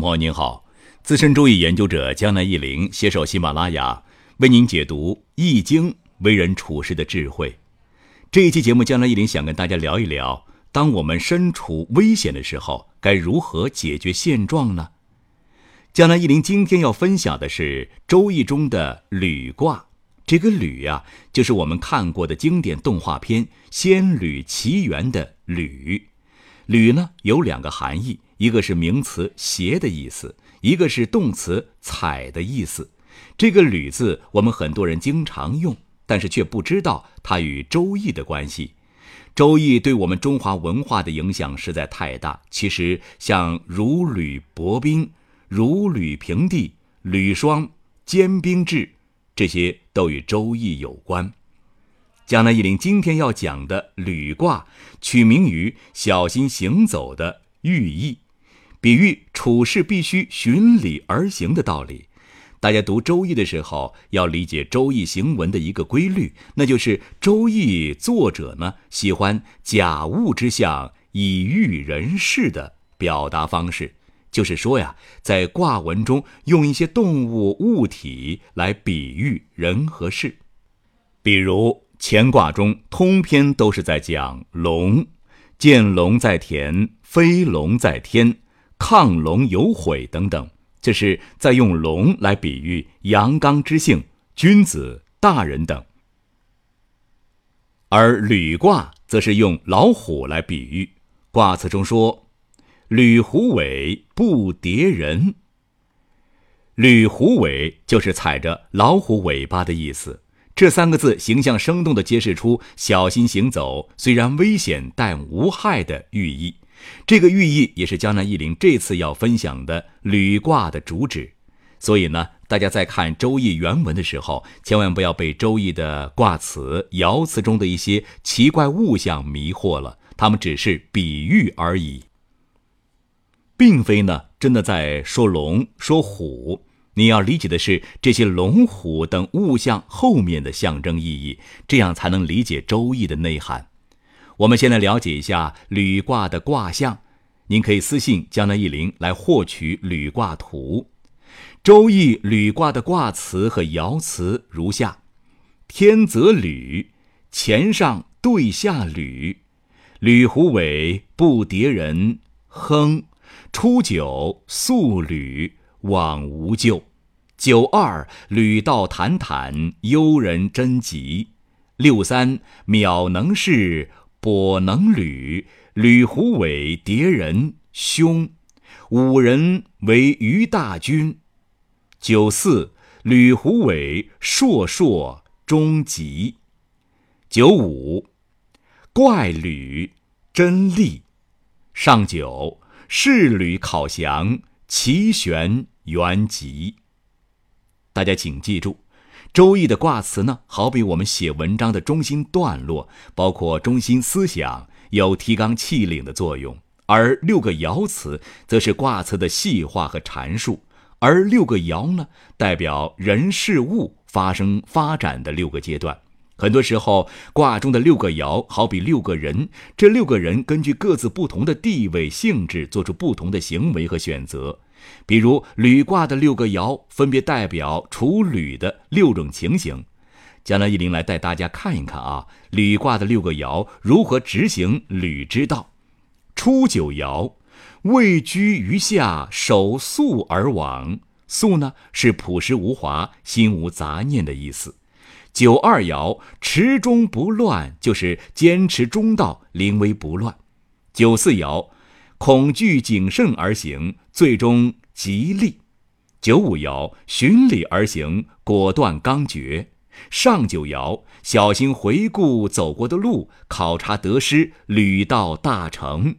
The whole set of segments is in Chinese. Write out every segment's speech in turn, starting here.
朋友您好，资深周易研究者江南一林携手喜马拉雅为您解读《易经》为人处事的智慧。这一期节目，江南一林想跟大家聊一聊，当我们身处危险的时候，该如何解决现状呢？江南一林今天要分享的是《周易》中的履卦。这个履呀，就是我们看过的经典动画片《仙履奇缘》的履。履呢有两个含义，一个是名词“鞋”的意思，一个是动词“踩”的意思。这个履字，我们很多人经常用，但是却不知道它与《周易》的关系。《周易》对我们中华文化的影响实在太大。其实，像如履薄冰、如履平地、履霜、坚冰制，这些都与《周易》有关。江南一林今天要讲的履卦，取名于小心行走的寓意，比喻处事必须循理而行的道理。大家读《周易》的时候，要理解《周易》行文的一个规律，那就是《周易》作者呢喜欢假物之象以喻人事的表达方式，就是说呀，在卦文中用一些动物物体来比喻人和事，比如。乾卦中通篇都是在讲龙，见龙在田，飞龙在天，亢龙有悔等等，这是在用龙来比喻阳刚之性、君子、大人等。而履卦则是用老虎来比喻，卦辞中说：“履虎尾，不迭人。”履虎尾就是踩着老虎尾巴的意思。这三个字形象生动地揭示出小心行走，虽然危险但无害的寓意。这个寓意也是江南一林这次要分享的履卦的主旨。所以呢，大家在看《周易》原文的时候，千万不要被《周易》的卦辞、爻辞中的一些奇怪物象迷惑了，它们只是比喻而已，并非呢真的在说龙、说虎。你要理解的是这些龙虎等物象后面的象征意义，这样才能理解《周易》的内涵。我们先来了解一下履卦的卦象，您可以私信江南一林来获取履卦图。《周易》履卦的卦辞和爻辞如下：天泽履，前上对下履，履虎尾，不迭人，亨。初九，素履。往无咎。九二履道坦坦，幽人贞吉。六三渺能事，跛能履，履虎尾，迭人，凶。五人为于大军。九四吕虎尾，硕硕，终吉。九五怪吕，真利。上九仕履考祥。齐玄元吉。大家请记住，《周易》的卦辞呢，好比我们写文章的中心段落，包括中心思想，有提纲挈领的作用；而六个爻辞，则是卦辞的细化和阐述。而六个爻呢，代表人事物发生发展的六个阶段。很多时候，卦中的六个爻好比六个人，这六个人根据各自不同的地位、性质，做出不同的行为和选择。比如履卦的六个爻，分别代表处履的六种情形。江南一林来带大家看一看啊，履卦的六个爻如何执行履之道。初九爻，位居于下，守素而往。素呢，是朴实无华、心无杂念的意思。九二爻持中不乱，就是坚持中道，临危不乱。九四爻恐惧谨慎而行，最终吉利。九五爻循理而行，果断刚决。上九爻小心回顾走过的路，考察得失，履到大成。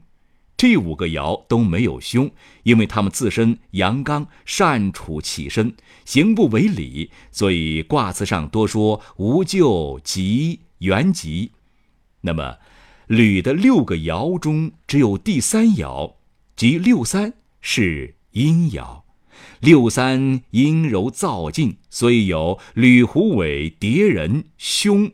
这五个爻都没有凶，因为他们自身阳刚，善处起身，行不违礼，所以卦辞上多说无咎吉元吉。那么，履的六个爻中，只有第三爻，即六三是阴爻。六三阴柔躁进，所以有履虎尾，迭人凶，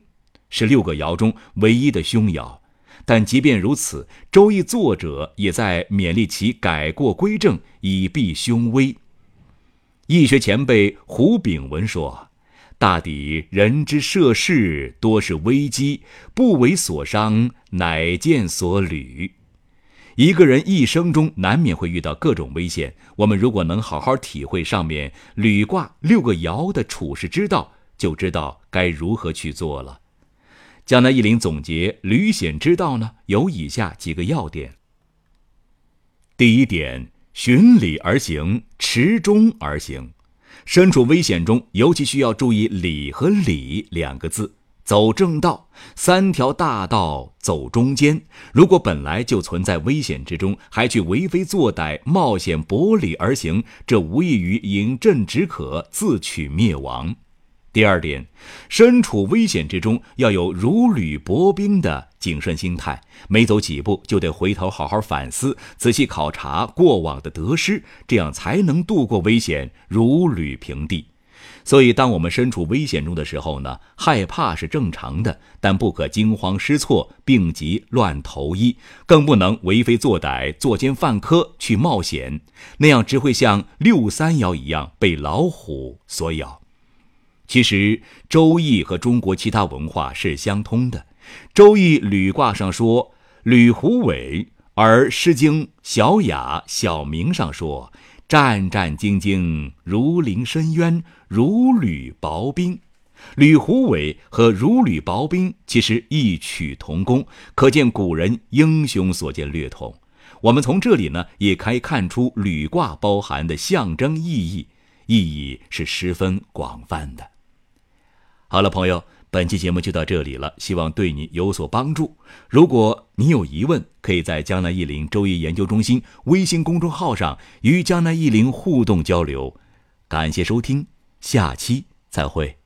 是六个爻中唯一的凶爻。但即便如此，《周易》作者也在勉励其改过归正，以避凶危。易学前辈胡炳文说：“大抵人之涉世，多是危机，不为所伤，乃见所履。”一个人一生中难免会遇到各种危险，我们如果能好好体会上面履卦六个爻的处世之道，就知道该如何去做了。江南一林总结履险之道呢，有以下几个要点。第一点，循理而行，持中而行。身处危险中，尤其需要注意“理”和“理”两个字。走正道，三条大道走中间。如果本来就存在危险之中，还去为非作歹、冒险博理而行，这无异于饮鸩止渴、自取灭亡。第二点，身处危险之中，要有如履薄冰的谨慎心态，每走几步就得回头好好反思，仔细考察过往的得失，这样才能度过危险，如履平地。所以，当我们身处危险中的时候呢，害怕是正常的，但不可惊慌失措、病急乱投医，更不能为非作歹、作奸犯科去冒险，那样只会像六三爻一样被老虎所咬。其实，《周易》和中国其他文化是相通的，《周易》履卦上说“履虎尾”，而《诗经·小雅·小明》上说。战战兢兢，如临深渊，如履薄冰。履虎尾和如履薄冰其实异曲同工，可见古人英雄所见略同。我们从这里呢，也可以看出履卦包含的象征意义，意义是十分广泛的。好了，朋友。本期节目就到这里了，希望对你有所帮助。如果你有疑问，可以在江南易林周易研究中心微信公众号上与江南易林互动交流。感谢收听，下期再会。